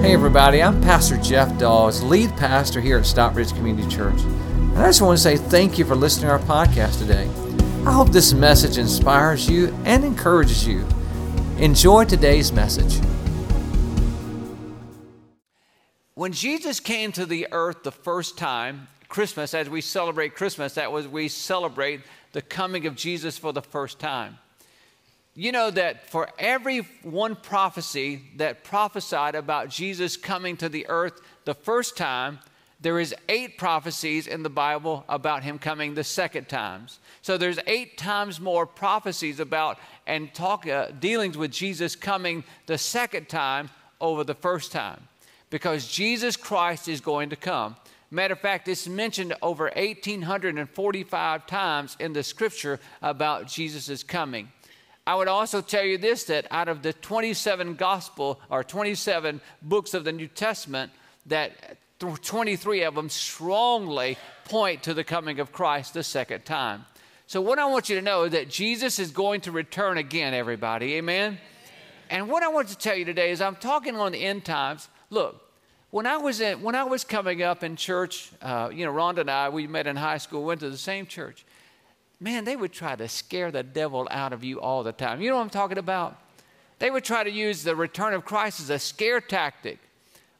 Hey, everybody, I'm Pastor Jeff Dawes, lead pastor here at Stockbridge Community Church. And I just want to say thank you for listening to our podcast today. I hope this message inspires you and encourages you. Enjoy today's message. When Jesus came to the earth the first time, Christmas, as we celebrate Christmas, that was we celebrate the coming of Jesus for the first time you know that for every one prophecy that prophesied about Jesus coming to the earth the first time, there is eight prophecies in the Bible about him coming the second times. So there's eight times more prophecies about and talk uh, dealings with Jesus coming the second time over the first time because Jesus Christ is going to come. Matter of fact, it's mentioned over 1,845 times in the scripture about Jesus' coming. I would also tell you this that out of the 27 gospel or 27 books of the New Testament, that 23 of them strongly point to the coming of Christ the second time. So, what I want you to know is that Jesus is going to return again, everybody. Amen? Amen? And what I want to tell you today is I'm talking on the end times. Look, when I was in, when I was coming up in church, uh, you know, Rhonda and I, we met in high school, went to the same church man, they would try to scare the devil out of you all the time. You know what I'm talking about? They would try to use the return of Christ as a scare tactic.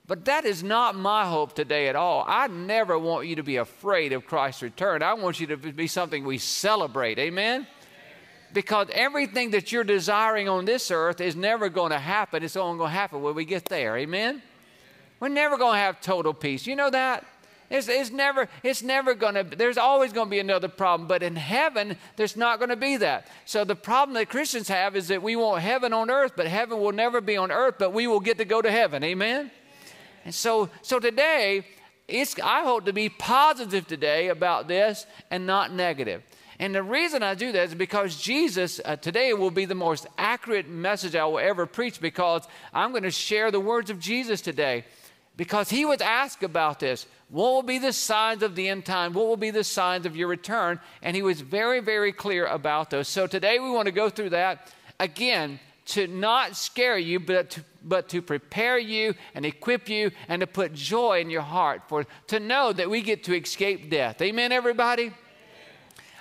But that is not my hope today at all. I never want you to be afraid of Christ's return. I want you to be something we celebrate. Amen? Because everything that you're desiring on this earth is never going to happen. It's only going to happen when we get there. Amen? We're never going to have total peace. You know that? It's, it's never, it's never going to, there's always going to be another problem. But in heaven, there's not going to be that. So the problem that Christians have is that we want heaven on earth, but heaven will never be on earth, but we will get to go to heaven. Amen? And so, so today, it's, I hope to be positive today about this and not negative. And the reason I do that is because Jesus uh, today will be the most accurate message I will ever preach because I'm going to share the words of Jesus today. Because he was asked about this. What will be the signs of the end time? What will be the signs of your return? And he was very, very clear about those. So today we want to go through that again to not scare you, but to, but to prepare you and equip you and to put joy in your heart for to know that we get to escape death. Amen, everybody? Amen.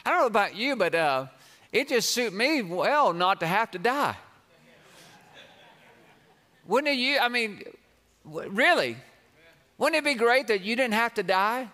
I don't know about you, but uh, it just suit me well not to have to die. Wouldn't you? I mean, really? Wouldn't it be great that you didn't have to die?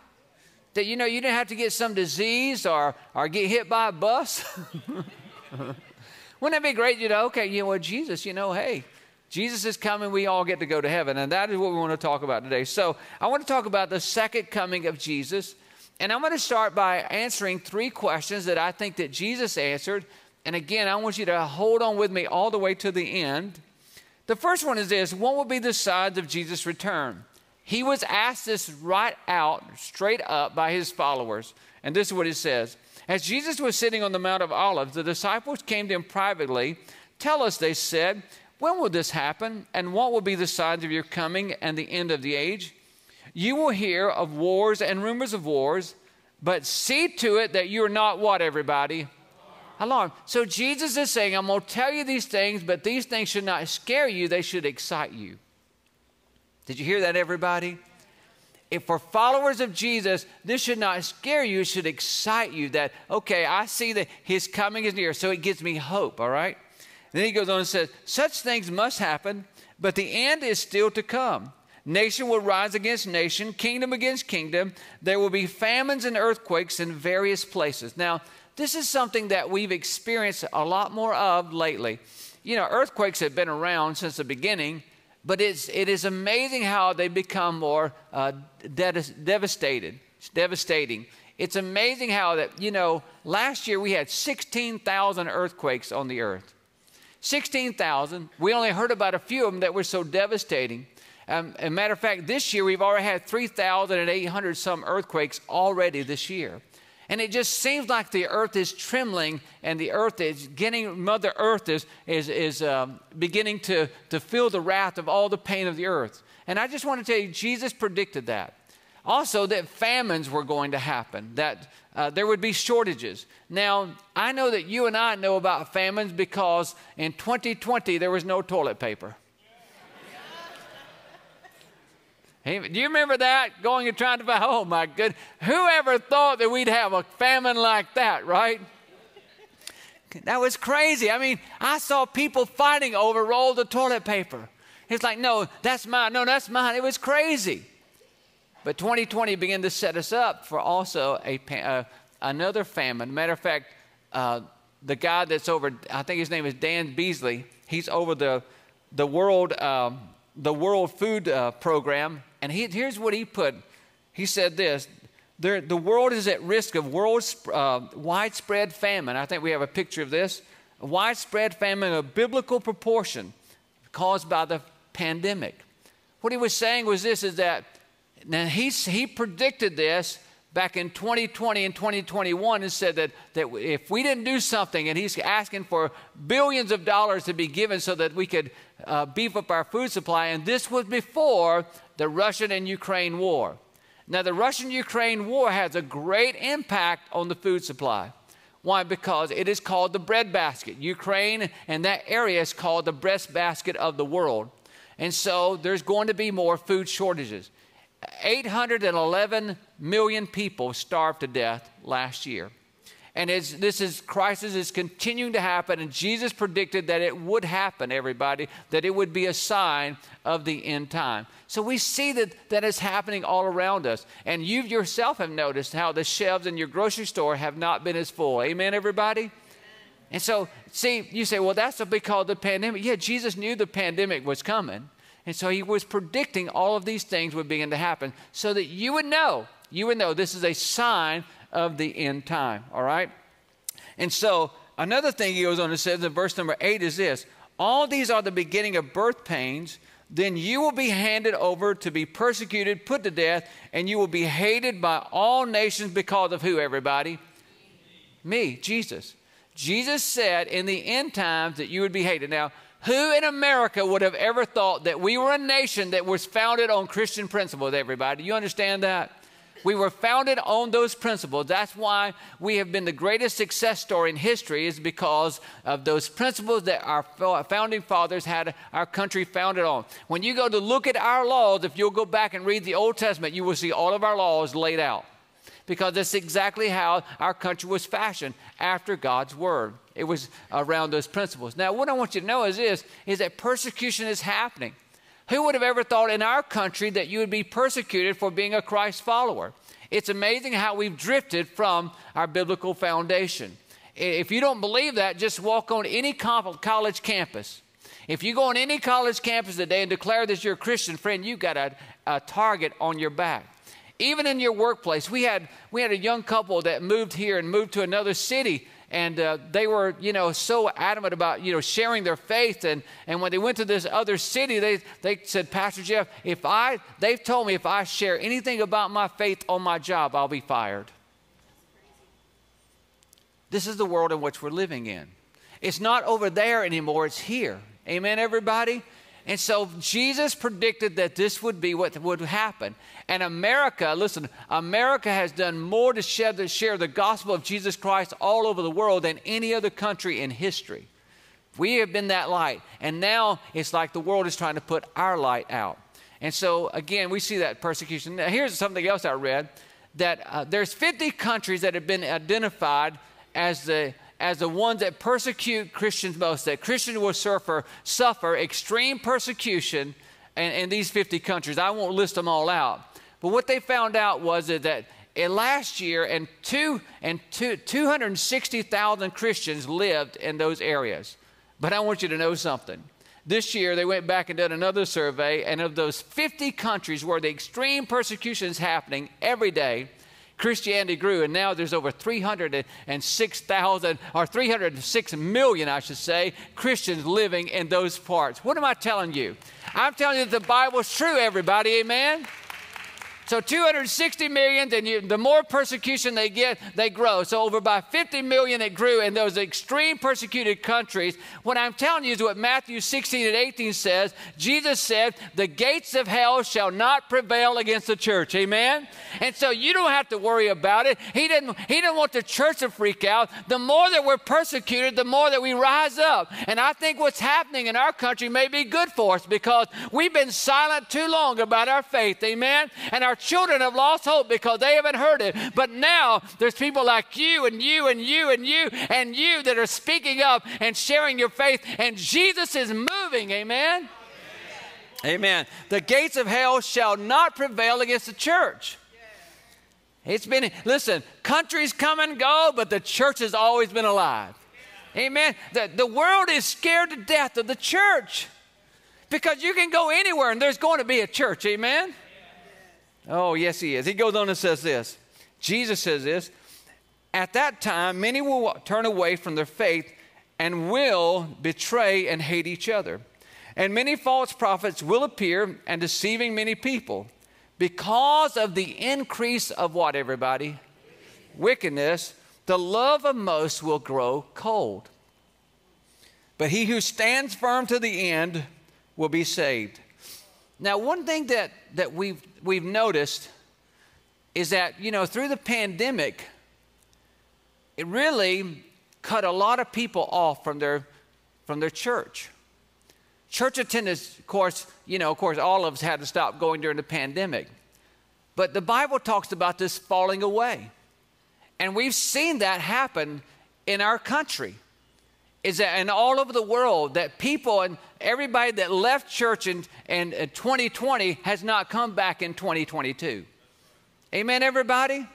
That you know you didn't have to get some disease or, or get hit by a bus? Wouldn't it be great, you know, okay, you know what, Jesus, you know, hey, Jesus is coming, we all get to go to heaven. And that is what we want to talk about today. So I want to talk about the second coming of Jesus. And I'm going to start by answering three questions that I think that Jesus answered. And again, I want you to hold on with me all the way to the end. The first one is this what will be the signs of Jesus' return? He was asked this right out, straight up by his followers. And this is what it says As Jesus was sitting on the Mount of Olives, the disciples came to him privately. Tell us, they said, when will this happen? And what will be the signs of your coming and the end of the age? You will hear of wars and rumors of wars, but see to it that you're not what, everybody? Alarmed. So Jesus is saying, I'm going to tell you these things, but these things should not scare you, they should excite you. Did you hear that, everybody? If for followers of Jesus, this should not scare you, it should excite you that, okay, I see that his coming is near, so it gives me hope, all right? Then he goes on and says, Such things must happen, but the end is still to come. Nation will rise against nation, kingdom against kingdom. There will be famines and earthquakes in various places. Now, this is something that we've experienced a lot more of lately. You know, earthquakes have been around since the beginning, but it's, it is amazing how they become more uh, de- devastated. It's devastating. It's amazing how that, you know, last year we had 16,000 earthquakes on the earth. 16,000. We only heard about a few of them that were so devastating. Um, as a matter of fact, this year we've already had 3,800 some earthquakes already this year. And it just seems like the earth is trembling and the earth is getting, Mother Earth is, is, is um, beginning to, to feel the wrath of all the pain of the earth. And I just want to tell you, Jesus predicted that. Also, that famines were going to happen, that uh, there would be shortages. Now, I know that you and I know about famines because in 2020 there was no toilet paper. Do you remember that? Going and trying to buy, oh my goodness. Whoever thought that we'd have a famine like that, right? That was crazy. I mean, I saw people fighting over rolls of toilet paper. It's like, no, that's mine. No, that's mine. It was crazy. But 2020 began to set us up for also a, uh, another famine. Matter of fact, uh, the guy that's over, I think his name is Dan Beasley, he's over the, the world, um, the world food uh, program. And he, here's what he put. He said this, there, the world is at risk of world, uh, widespread famine. I think we have a picture of this. A widespread famine of biblical proportion caused by the pandemic. What he was saying was this is that now he, he predicted this back in 2020 and 2021 and said that, that if we didn't do something, and he's asking for billions of dollars to be given so that we could uh, beef up our food supply, and this was before the Russian and Ukraine war. Now, the Russian Ukraine war has a great impact on the food supply. Why? Because it is called the breadbasket. Ukraine and that area is called the breadbasket of the world. And so there's going to be more food shortages. 811 million people starved to death last year. And this is crisis is continuing to happen, and Jesus predicted that it would happen, everybody, that it would be a sign of the end time. So we see that that is happening all around us. And you yourself have noticed how the shelves in your grocery store have not been as full. Amen, everybody? And so, see, you say, well, that's because of the pandemic. Yeah, Jesus knew the pandemic was coming. And so he was predicting all of these things would begin to happen so that you would know, you would know this is a sign of the end time, all right? And so another thing he goes on to say in verse number eight is this all these are the beginning of birth pains. Then you will be handed over to be persecuted, put to death, and you will be hated by all nations because of who, everybody? Me, Jesus. Jesus said in the end times that you would be hated. Now, who in America would have ever thought that we were a nation that was founded on Christian principles, everybody? You understand that? We were founded on those principles. That's why we have been the greatest success story in history, is because of those principles that our founding fathers had our country founded on. When you go to look at our laws, if you'll go back and read the Old Testament, you will see all of our laws laid out. Because that's exactly how our country was fashioned after God's word. It was around those principles. Now, what I want you to know is this is that persecution is happening. Who would have ever thought in our country that you would be persecuted for being a Christ follower? It's amazing how we've drifted from our biblical foundation. If you don't believe that, just walk on any college campus. If you go on any college campus today and declare that you're a Christian friend, you've got a, a target on your back. Even in your workplace, we had, we had a young couple that moved here and moved to another city and uh, they were, you know, so adamant about, you know, sharing their faith. And, and when they went to this other city, they, they said, Pastor Jeff, if I, they've told me if I share anything about my faith on my job, I'll be fired. This is the world in which we're living in. It's not over there anymore, it's here. Amen, everybody? And so Jesus predicted that this would be what would happen. And America, listen, America has done more to share the, share the gospel of Jesus Christ all over the world than any other country in history. We have been that light. And now it's like the world is trying to put our light out. And so, again, we see that persecution. Now, here's something else I read that uh, there's 50 countries that have been identified as the as the ones that persecute Christians most, that Christians will suffer, suffer extreme persecution in, in these 50 countries. I won't list them all out. But what they found out was that, that last year, and, two, and two, 260,000 Christians lived in those areas. But I want you to know something. This year, they went back and did another survey, and of those 50 countries where the extreme persecution is happening every day, Christianity grew, and now there's over 306,000 or 306 million, I should say, Christians living in those parts. What am I telling you? I'm telling you that the Bible's true, everybody. Amen? So 260 million, then you, the more persecution they get, they grow. So over by 50 million it grew in those extreme persecuted countries. What I'm telling you is what Matthew 16 and 18 says. Jesus said, the gates of hell shall not prevail against the church. Amen? And so you don't have to worry about it. He didn't, he didn't want the church to freak out. The more that we're persecuted, the more that we rise up. And I think what's happening in our country may be good for us because we've been silent too long about our faith. Amen? And our children have lost hope because they haven't heard it. But now there's people like you and you and you and you and you that are speaking up and sharing your faith. And Jesus is moving. Amen? Amen. The gates of hell shall not prevail against the church. It's been, listen, countries come and go, but the church has always been alive. Amen. The, the world is scared to death of the church because you can go anywhere and there's going to be a church. Amen. Oh, yes, he is. He goes on and says this Jesus says this At that time, many will turn away from their faith and will betray and hate each other. And many false prophets will appear and deceiving many people. Because of the increase of what, everybody? Wickedness, the love of most will grow cold. But he who stands firm to the end will be saved. Now, one thing that, that we've, we've noticed is that, you know, through the pandemic, it really cut a lot of people off from their, from their church. Church attendance, of course, you know, of course, all of us had to stop going during the pandemic. But the Bible talks about this falling away. And we've seen that happen in our country is that in all over the world that people and everybody that left church in, in, uh, in 2020 has not come back in 2022 amen everybody?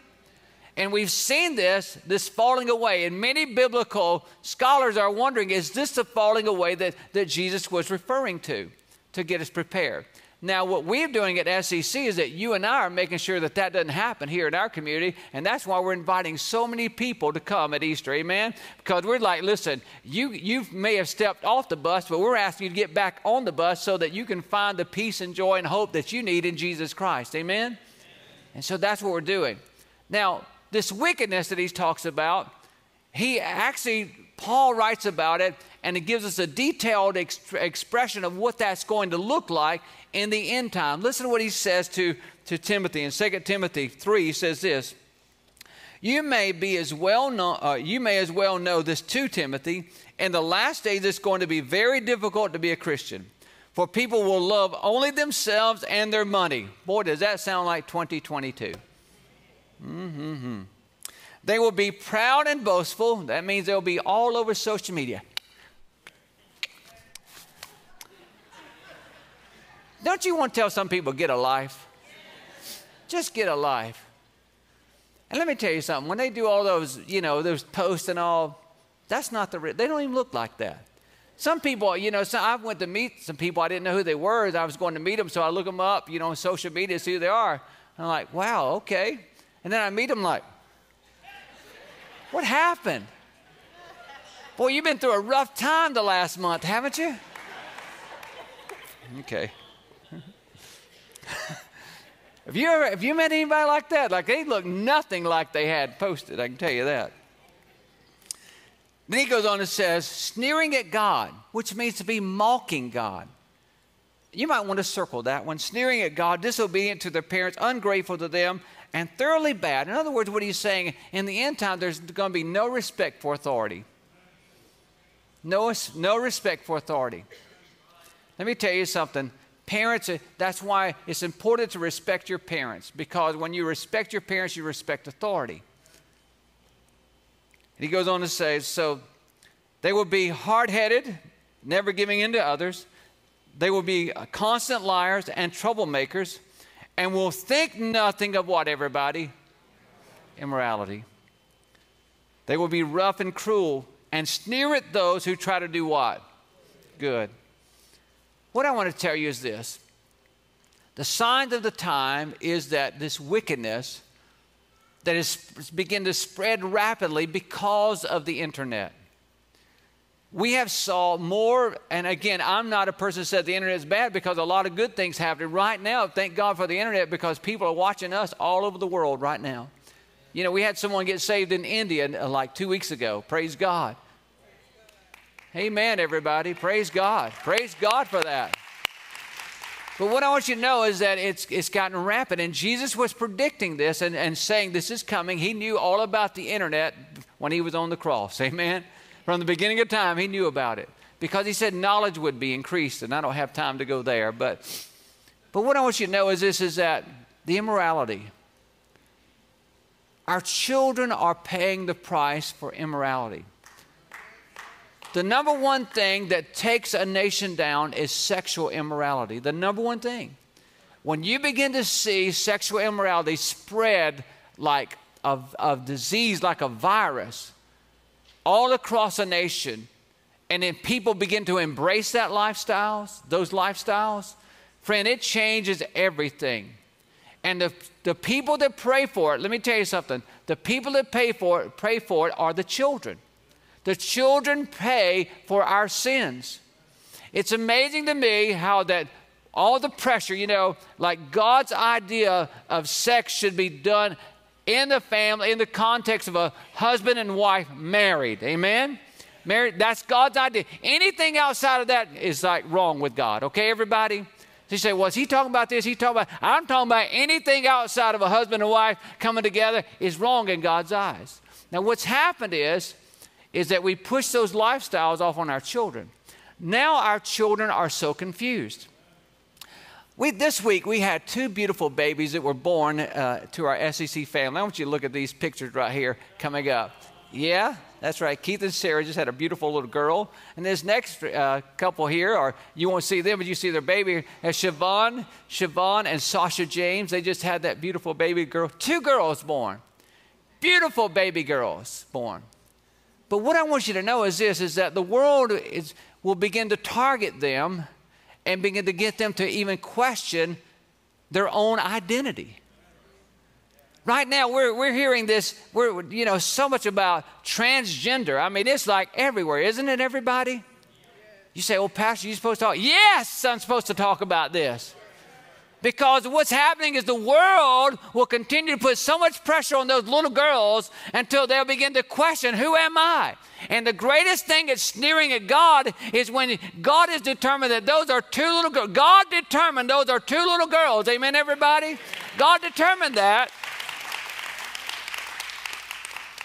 And we've seen this this falling away and many biblical scholars are wondering is this the falling away that, that jesus was referring to to get us prepared now, what we're doing at SCC is that you and I are making sure that that doesn't happen here in our community, and that's why we're inviting so many people to come at Easter, amen? Because we're like, listen, you, you may have stepped off the bus, but we're asking you to get back on the bus so that you can find the peace and joy and hope that you need in Jesus Christ, amen? And so that's what we're doing. Now, this wickedness that he talks about, he actually, Paul writes about it and it gives us a detailed ex- expression of what that's going to look like in the end time. Listen to what he says to, to Timothy. In 2 Timothy 3, he says this You may be as well know, uh, you may as well know this too, Timothy. In the last days, it's going to be very difficult to be a Christian. For people will love only themselves and their money. Boy, does that sound like 2022. Mm-hmm. They will be proud and boastful. That means they'll be all over social media. Don't you want to tell some people, get a life? Just get a life. And let me tell you something. When they do all those, you know, those posts and all, that's not the. real, They don't even look like that. Some people, you know, I went to meet some people. I didn't know who they were. I was going to meet them, so I look them up, you know, on social media, see who they are. And I'm like, wow, okay. And then I meet them, like, what happened? Boy, you've been through a rough time the last month, haven't you? Okay. have you ever have you met anybody like that? Like they look nothing like they had posted, I can tell you that. Then he goes on and says, sneering at God, which means to be mocking God. You might want to circle that one. Sneering at God, disobedient to their parents, ungrateful to them, and thoroughly bad. In other words, what he's saying, in the end time, there's going to be no respect for authority. No, no respect for authority. Let me tell you something. Parents, uh, that's why it's important to respect your parents, because when you respect your parents, you respect authority. And he goes on to say, so they will be hard headed, never giving in to others. They will be uh, constant liars and troublemakers, and will think nothing of what, everybody? Immorality. They will be rough and cruel and sneer at those who try to do what? Good. What I want to tell you is this. The signs of the time is that this wickedness that is begin to spread rapidly because of the internet. we have saw more and again i'm not a person that said the internet is bad because a lot of good things happen right now. Thank god for the internet because people are watching us all over the world right now. You know we had someone get saved in india uh, like two weeks ago. Praise god amen everybody praise god praise god for that but what I want you to know is that it's, it's gotten rampant. And Jesus was predicting this and, and saying this is coming. He knew all about the internet when he was on the cross. Amen. From the beginning of time, he knew about it because he said knowledge would be increased, and I don't have time to go there. But, but what I want you to know is this is that the immorality, our children are paying the price for immorality. The number one thing that takes a nation down is sexual immorality. The number one thing. When you begin to see sexual immorality spread like a, a disease, like a virus, all across a nation, and then people begin to embrace that lifestyles, those lifestyles, friend, it changes everything. And the, the people that pray for it, let me tell you something. The people that pay for it, pray for it are the children. The children pay for our sins. It's amazing to me how that all the pressure, you know, like God's idea of sex should be done in the family, in the context of a husband and wife married. Amen? Married, that's God's idea. Anything outside of that is like wrong with God. Okay, everybody? You say, well, is he talking about this? He talking about, I'm talking about anything outside of a husband and wife coming together is wrong in God's eyes. Now, what's happened is, is that we push those lifestyles off on our children. Now our children are so confused. We, this week, we had two beautiful babies that were born uh, to our SCC family. I want you to look at these pictures right here coming up. Yeah, that's right. Keith and Sarah just had a beautiful little girl. And this next uh, couple here, or you won't see them, but you see their baby, as Siobhan, Siobhan and Sasha James. They just had that beautiful baby girl. Two girls born. Beautiful baby girls born. But what I want you to know is this, is that the world is, will begin to target them and begin to get them to even question their own identity. Right now, we're, we're hearing this, we're, you know, so much about transgender. I mean, it's like everywhere, isn't it, everybody? You say, oh, Pastor, you're supposed to talk. Yes, I'm supposed to talk about this. Because what's happening is the world will continue to put so much pressure on those little girls until they'll begin to question, Who am I? And the greatest thing that's sneering at God is when God is determined that those are two little girls. God determined those are two little girls. Amen, everybody? God determined that.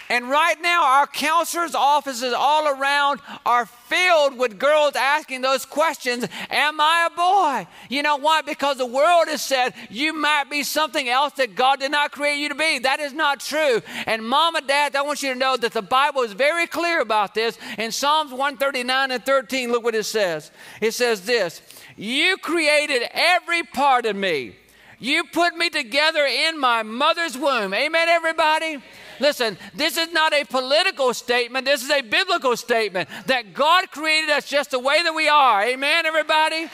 And right now, our counselors' offices all around are filled with girls asking those questions Am I a boy? You know why? Because the world has said you might be something else that God did not create you to be. That is not true. And mom and dad, I want you to know that the Bible is very clear about this. In Psalms 139 and 13, look what it says. It says this You created every part of me. You put me together in my mother's womb. Amen, everybody? Listen, this is not a political statement. This is a biblical statement that God created us just the way that we are. Amen, everybody?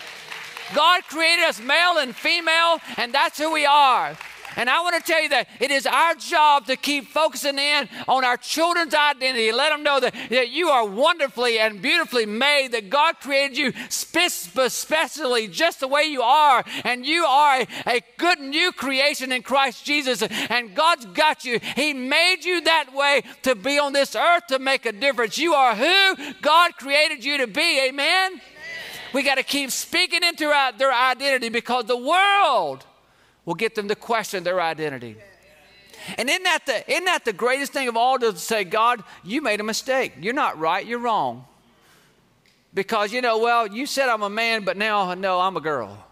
God created us male and female, and that's who we are. And I want to tell you that it is our job to keep focusing in on our children's identity. Let them know that, that you are wonderfully and beautifully made, that God created you especially just the way you are. And you are a, a good new creation in Christ Jesus. And God's got you. He made you that way to be on this earth to make a difference. You are who God created you to be. Amen? Amen. We got to keep speaking into our, their identity because the world will get them to question their identity. And isn't that, the, isn't that the greatest thing of all to say, God, you made a mistake. You're not right, you're wrong. Because, you know, well, you said I'm a man, but now, no, I'm a girl.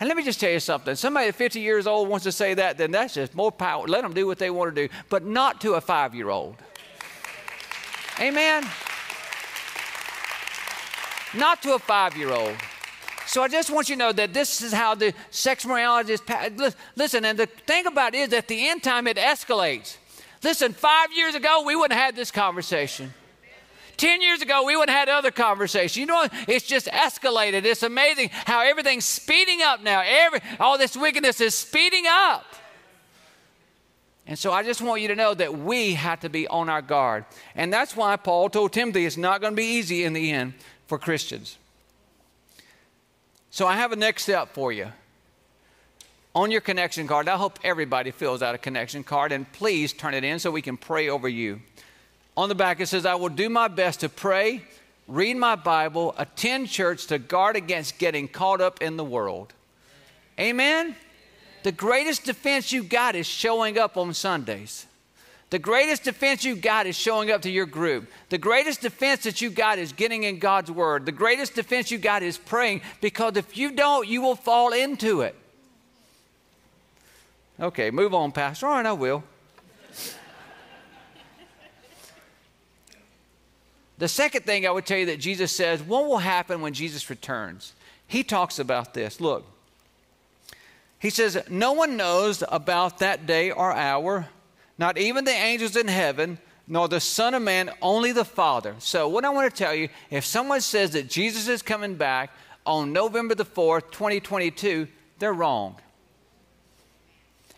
And let me just tell you something. Somebody at 50 years old wants to say that, then that's just more power. Let them do what they want to do, but not to a five year old. Amen? Not to a five year old. So I just want you to know that this is how the sex morality is. Listen, and the thing about it is at the end time it escalates. Listen, five years ago we wouldn't have had this conversation. Ten years ago we wouldn't have had other conversation. You know, it's just escalated. It's amazing how everything's speeding up now. Every all this wickedness is speeding up. And so I just want you to know that we have to be on our guard. And that's why Paul told Timothy it's not going to be easy in the end for Christians. So I have a next step for you. On your connection card, I hope everybody fills out a connection card and please turn it in so we can pray over you. On the back, it says, I will do my best to pray, read my Bible, attend church to guard against getting caught up in the world. Amen? The greatest defense you got is showing up on Sundays. The greatest defense you got is showing up to your group. The greatest defense that you got is getting in God's Word. The greatest defense you got is praying because if you don't, you will fall into it. Okay, move on, Pastor. All right, I will. the second thing I would tell you that Jesus says, what will happen when Jesus returns? He talks about this. Look, he says, No one knows about that day or hour, not even the angels in heaven, nor the Son of Man, only the Father. So, what I want to tell you if someone says that Jesus is coming back on November the 4th, 2022, they're wrong.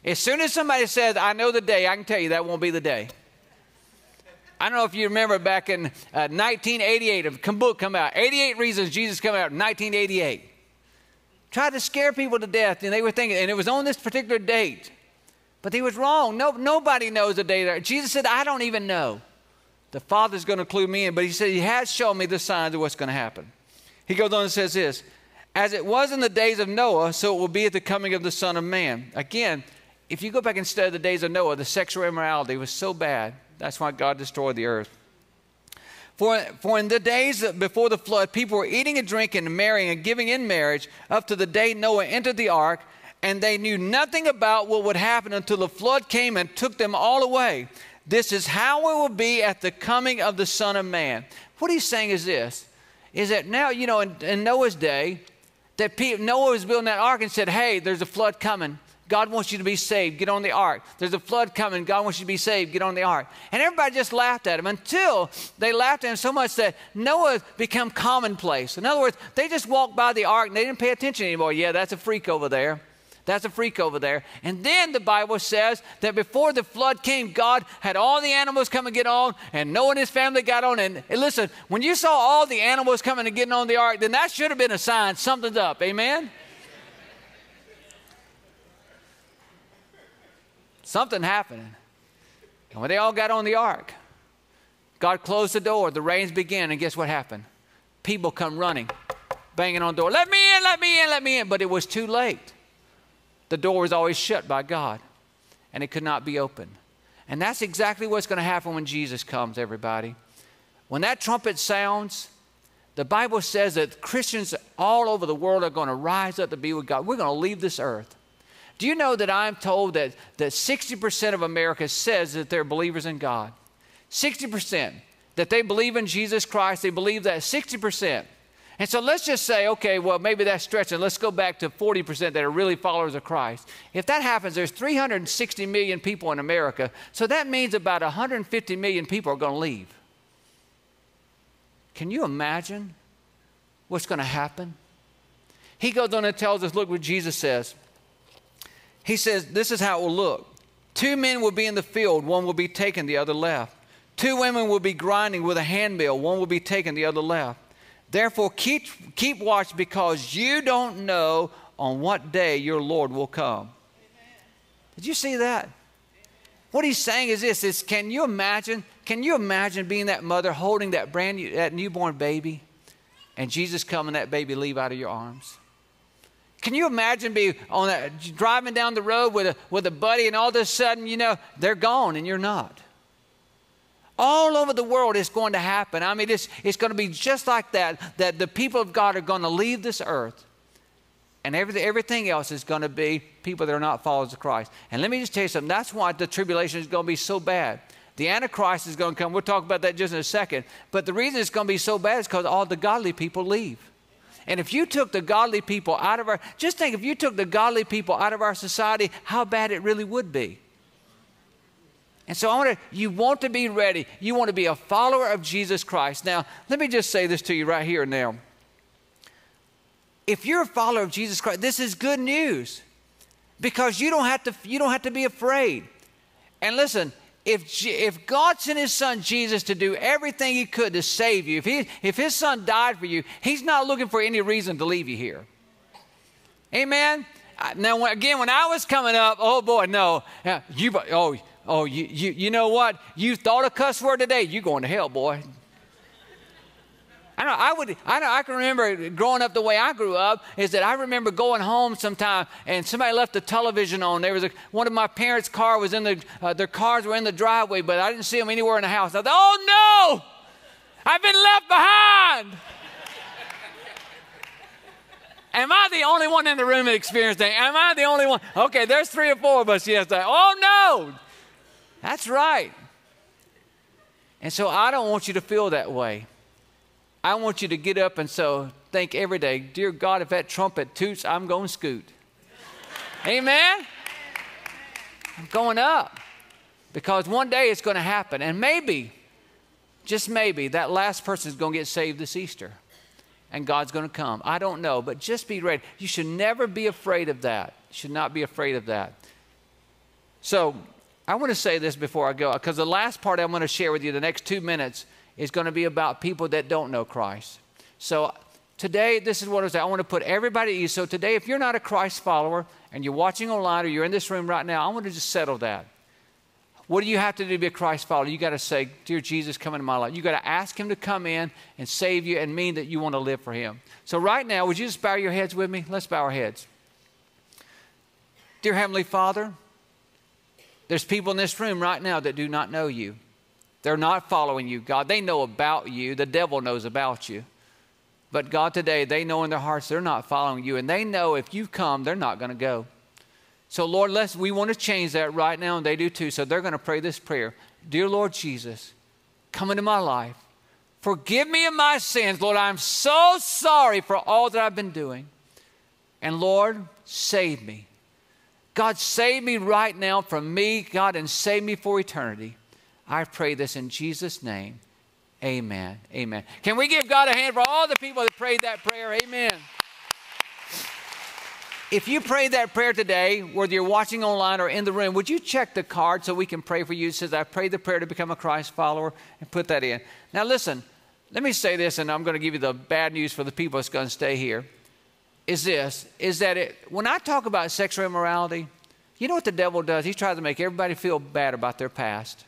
As soon as somebody says, I know the day, I can tell you that won't be the day. I don't know if you remember back in uh, 1988, a book come out, 88 Reasons Jesus Come Out in 1988. Tried to scare people to death, and they were thinking, and it was on this particular date. But he was wrong. No, nobody knows the day there. Jesus said, I don't even know. The Father's going to clue me in, but he said, He has shown me the signs of what's going to happen. He goes on and says this As it was in the days of Noah, so it will be at the coming of the Son of Man. Again, if you go back and study the days of Noah, the sexual immorality was so bad. That's why God destroyed the earth. For, for in the days before the flood, people were eating and drinking and marrying and giving in marriage up to the day Noah entered the ark and they knew nothing about what would happen until the flood came and took them all away. This is how it will be at the coming of the Son of Man. What he's saying is this is that now, you know, in, in Noah's day, that people, Noah was building that ark and said, Hey, there's a flood coming. God wants you to be saved. Get on the ark. There's a flood coming. God wants you to be saved. Get on the ark. And everybody just laughed at him until they laughed at him so much that Noah became commonplace. In other words, they just walked by the ark and they didn't pay attention anymore. Yeah, that's a freak over there. That's a freak over there. And then the Bible says that before the flood came, God had all the animals come and get on, and Noah and his family got on. And, listen, when you saw all the animals coming and getting on the ark, then that should have been a sign something's up. Amen? Something happened. And when they all got on the ark, God closed the door, the rains began, and guess what happened? People come running, banging on the door, let me in, let me in, let me in. But it was too late. The door was always shut by God, and it could not be opened. And that's exactly what's going to happen when Jesus comes, everybody. When that trumpet sounds, the Bible says that Christians all over the world are going to rise up to be with God. We're going to leave this earth. Do you know that I'm told that, that 60% of America says that they're believers in God? 60%. That they believe in Jesus Christ, they believe that 60%. And so let's just say, okay, well, maybe that's stretching. Let's go back to 40% that are really followers of Christ. If that happens, there's 360 million people in America. So that means about 150 million people are going to leave. Can you imagine what's going to happen? He goes on and tells us, look what Jesus says. He says, This is how it will look. Two men will be in the field, one will be taken, the other left. Two women will be grinding with a handmill, one will be taken, the other left. Therefore, keep, keep watch because you don't know on what day your Lord will come. Did you see that? What he's saying is this is can you imagine can you imagine being that mother holding that brand new that newborn baby and Jesus coming that baby leave out of your arms? Can you imagine be on that, driving down the road with a, with a buddy and all of a sudden, you know, they're gone and you're not? All over the world, it's going to happen. I mean, it's, it's going to be just like that, that the people of God are going to leave this earth. And everything, everything else is going to be people that are not followers of Christ. And let me just tell you something. That's why the tribulation is going to be so bad. The Antichrist is going to come. We'll talk about that just in a second. But the reason it's going to be so bad is because all the godly people leave. And if you took the godly people out of our, just think if you took the godly people out of our society, how bad it really would be. And so I want to, you want to be ready. You want to be a follower of Jesus Christ. Now, let me just say this to you right here and now. If you're a follower of Jesus Christ, this is good news because you don't have to, you don't have to be afraid. And listen, if, if God sent his son Jesus to do everything he could to save you, if, he, if his son died for you, he's not looking for any reason to leave you here. Amen? Now, again, when I was coming up, oh boy, no. You, oh, oh you, you, you know what? You thought a cuss word today, you're going to hell, boy. I know I would I know I can remember growing up the way I grew up is that I remember going home sometime and somebody left the television on. There was a, one of my parents' car was in the uh, their cars were in the driveway, but I didn't see them anywhere in the house. I thought, oh no, I've been left behind. Am I the only one in the room that experienced that? Am I the only one? Okay, there's three or four of us yesterday. Oh no, that's right. And so I don't want you to feel that way. I want you to get up and so think every day, dear God, if that trumpet toots, I'm going to scoot. Amen? I'm going up because one day it's going to happen. And maybe, just maybe, that last person is going to get saved this Easter and God's going to come. I don't know, but just be ready. You should never be afraid of that. You should not be afraid of that. So, I want to say this before I go because the last part I'm going to share with you, the next two minutes, is going to be about people that don't know Christ. So today, this is what I say. I want to put everybody at ease. So today, if you're not a Christ follower and you're watching online or you're in this room right now, I want to just settle that. What do you have to do to be a Christ follower? You got to say, Dear Jesus, come into my life. You got to ask Him to come in and save you and mean that you want to live for Him. So, right now, would you just bow your heads with me? Let's bow our heads. Dear Heavenly Father, there's people in this room right now that do not know you. They're not following you, God. They know about you. The devil knows about you. But God, today, they know in their hearts they're not following you. And they know if you come, they're not going to go. So, Lord, let's, we want to change that right now, and they do too. So they're going to pray this prayer Dear Lord Jesus, come into my life. Forgive me of my sins. Lord, I'm so sorry for all that I've been doing. And Lord, save me. God, save me right now from me, God, and save me for eternity. I pray this in Jesus' name. Amen. Amen. Can we give God a hand for all the people that prayed that prayer? Amen. If you prayed that prayer today, whether you're watching online or in the room, would you check the card so we can pray for you? It says, I prayed the prayer to become a Christ follower, and put that in. Now, listen, let me say this, and I'm going to give you the bad news for the people that's going to stay here. Is this, is that it, when I talk about sexual immorality, you know what the devil does? He tries to make everybody feel bad about their past.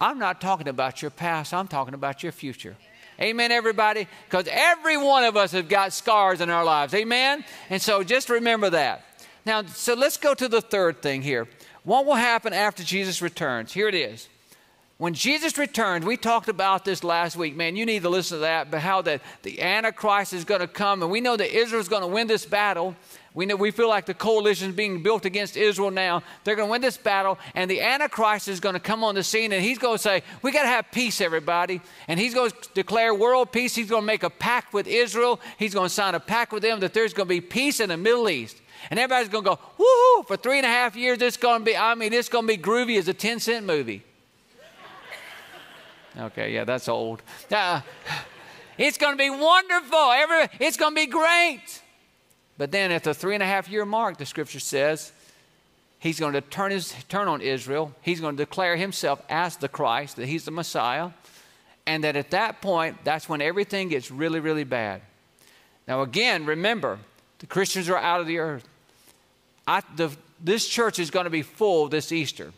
I'm not talking about your past, I'm talking about your future. Amen, everybody? Because every one of us have got scars in our lives. Amen? And so just remember that. Now, so let's go to the third thing here. What will happen after Jesus returns? Here it is. When Jesus returns, we talked about this last week. Man, you need to listen to that, but how that the Antichrist is going to come, and we know that Israel is going to win this battle. We, know, we feel like the coalition is being built against Israel now. They're going to win this battle, and the Antichrist is going to come on the scene, and he's going to say, We got to have peace, everybody. And he's going to declare world peace. He's going to make a pact with Israel. He's going to sign a pact with them that there's going to be peace in the Middle East. And everybody's going to go, Woohoo! For three and a half years, it's going to be, I mean, it's going to be groovy as a 10 cent movie. Okay, yeah, that's old. Uh, it's going to be wonderful. Every, it's going to be great. But then at the three and a half year mark, the scripture says, he's going to turn, his, turn on Israel. He's going to declare himself as the Christ, that he's the Messiah. And that at that point, that's when everything gets really, really bad. Now, again, remember, the Christians are out of the earth. I, the, this church is going to be full this Easter.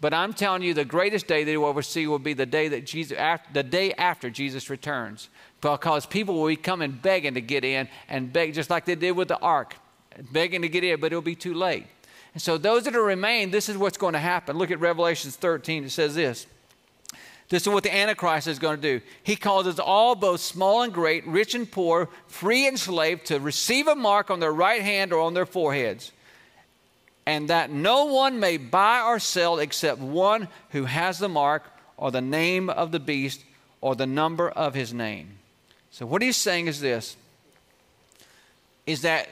But I'm telling you, the greatest day that you will ever see will be the day that Jesus, after, the day after Jesus returns because people will be coming begging to get in and beg, just like they did with the ark, begging to get in, but it'll be too late. And so, those that are remain, this is what's going to happen. Look at Revelations 13. It says this. This is what the Antichrist is going to do. He causes all, both small and great, rich and poor, free and slave, to receive a mark on their right hand or on their foreheads, and that no one may buy or sell except one who has the mark or the name of the beast or the number of his name. So, what he's saying is this is that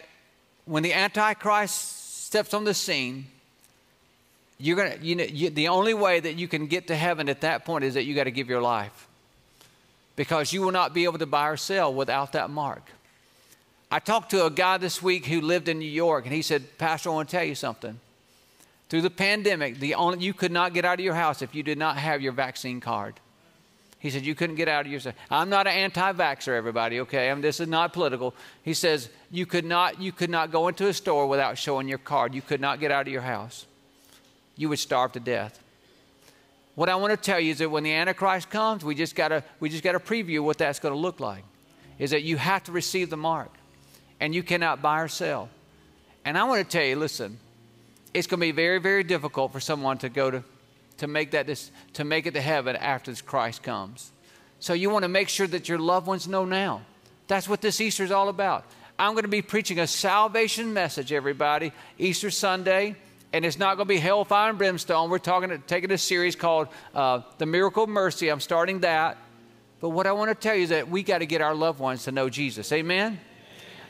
when the Antichrist steps on the scene, you're gonna, you know, you, the only way that you can get to heaven at that point is that you got to give your life. Because you will not be able to buy or sell without that mark. I talked to a guy this week who lived in New York, and he said, Pastor, I want to tell you something. through the pandemic, the only, you could not get out of your house if you did not have your vaccine card. He said, You couldn't get out of your. I'm not an anti vaxxer, everybody, okay? I'm, this is not political. He says, you could, not, you could not go into a store without showing your card. You could not get out of your house. You would starve to death. What I want to tell you is that when the Antichrist comes, we just got to we just got to preview what that's going to look like. Is that you have to receive the mark, and you cannot buy or sell. And I want to tell you, listen, it's going to be very very difficult for someone to go to to make that this, to make it to heaven after this Christ comes. So you want to make sure that your loved ones know now. That's what this Easter is all about. I'm going to be preaching a salvation message, everybody, Easter Sunday, and it's not going to be hellfire and brimstone. We're talking, taking a series called uh, The Miracle of Mercy. I'm starting that. But what I want to tell you is that we got to get our loved ones to know Jesus. Amen?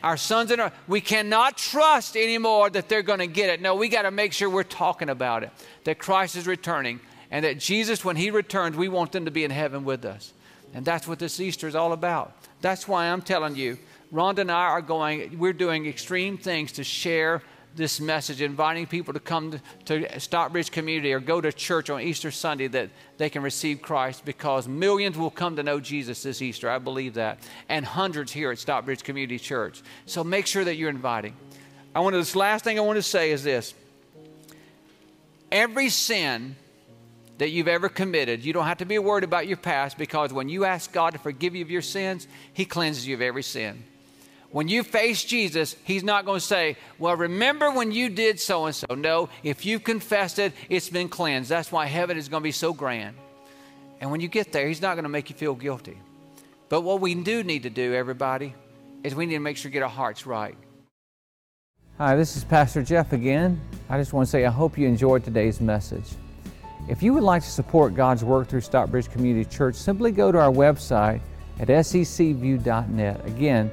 Our sons and our, we cannot trust anymore that they're going to get it. No, we got to make sure we're talking about it, that Christ is returning, and that Jesus, when He returns, we want them to be in heaven with us. And that's what this Easter is all about. That's why I'm telling you, Rhonda and I are going, we're doing extreme things to share this message, inviting people to come to, to Stockbridge Community or go to church on Easter Sunday that they can receive Christ because millions will come to know Jesus this Easter. I believe that. And hundreds here at Stockbridge Community Church. So make sure that you're inviting. I want to, this last thing I want to say is this. Every sin that you've ever committed, you don't have to be worried about your past because when you ask God to forgive you of your sins, He cleanses you of every sin when you face Jesus, He's not going to say, Well, remember when you did so and so. No, if you've confessed it, it's been cleansed. That's why heaven is going to be so grand. And when you get there, He's not going to make you feel guilty. But what we do need to do, everybody, is we need to make sure we get our hearts right. Hi, this is Pastor Jeff again. I just want to say I hope you enjoyed today's message. If you would like to support God's work through Stockbridge Community Church, simply go to our website at sccview.net. Again,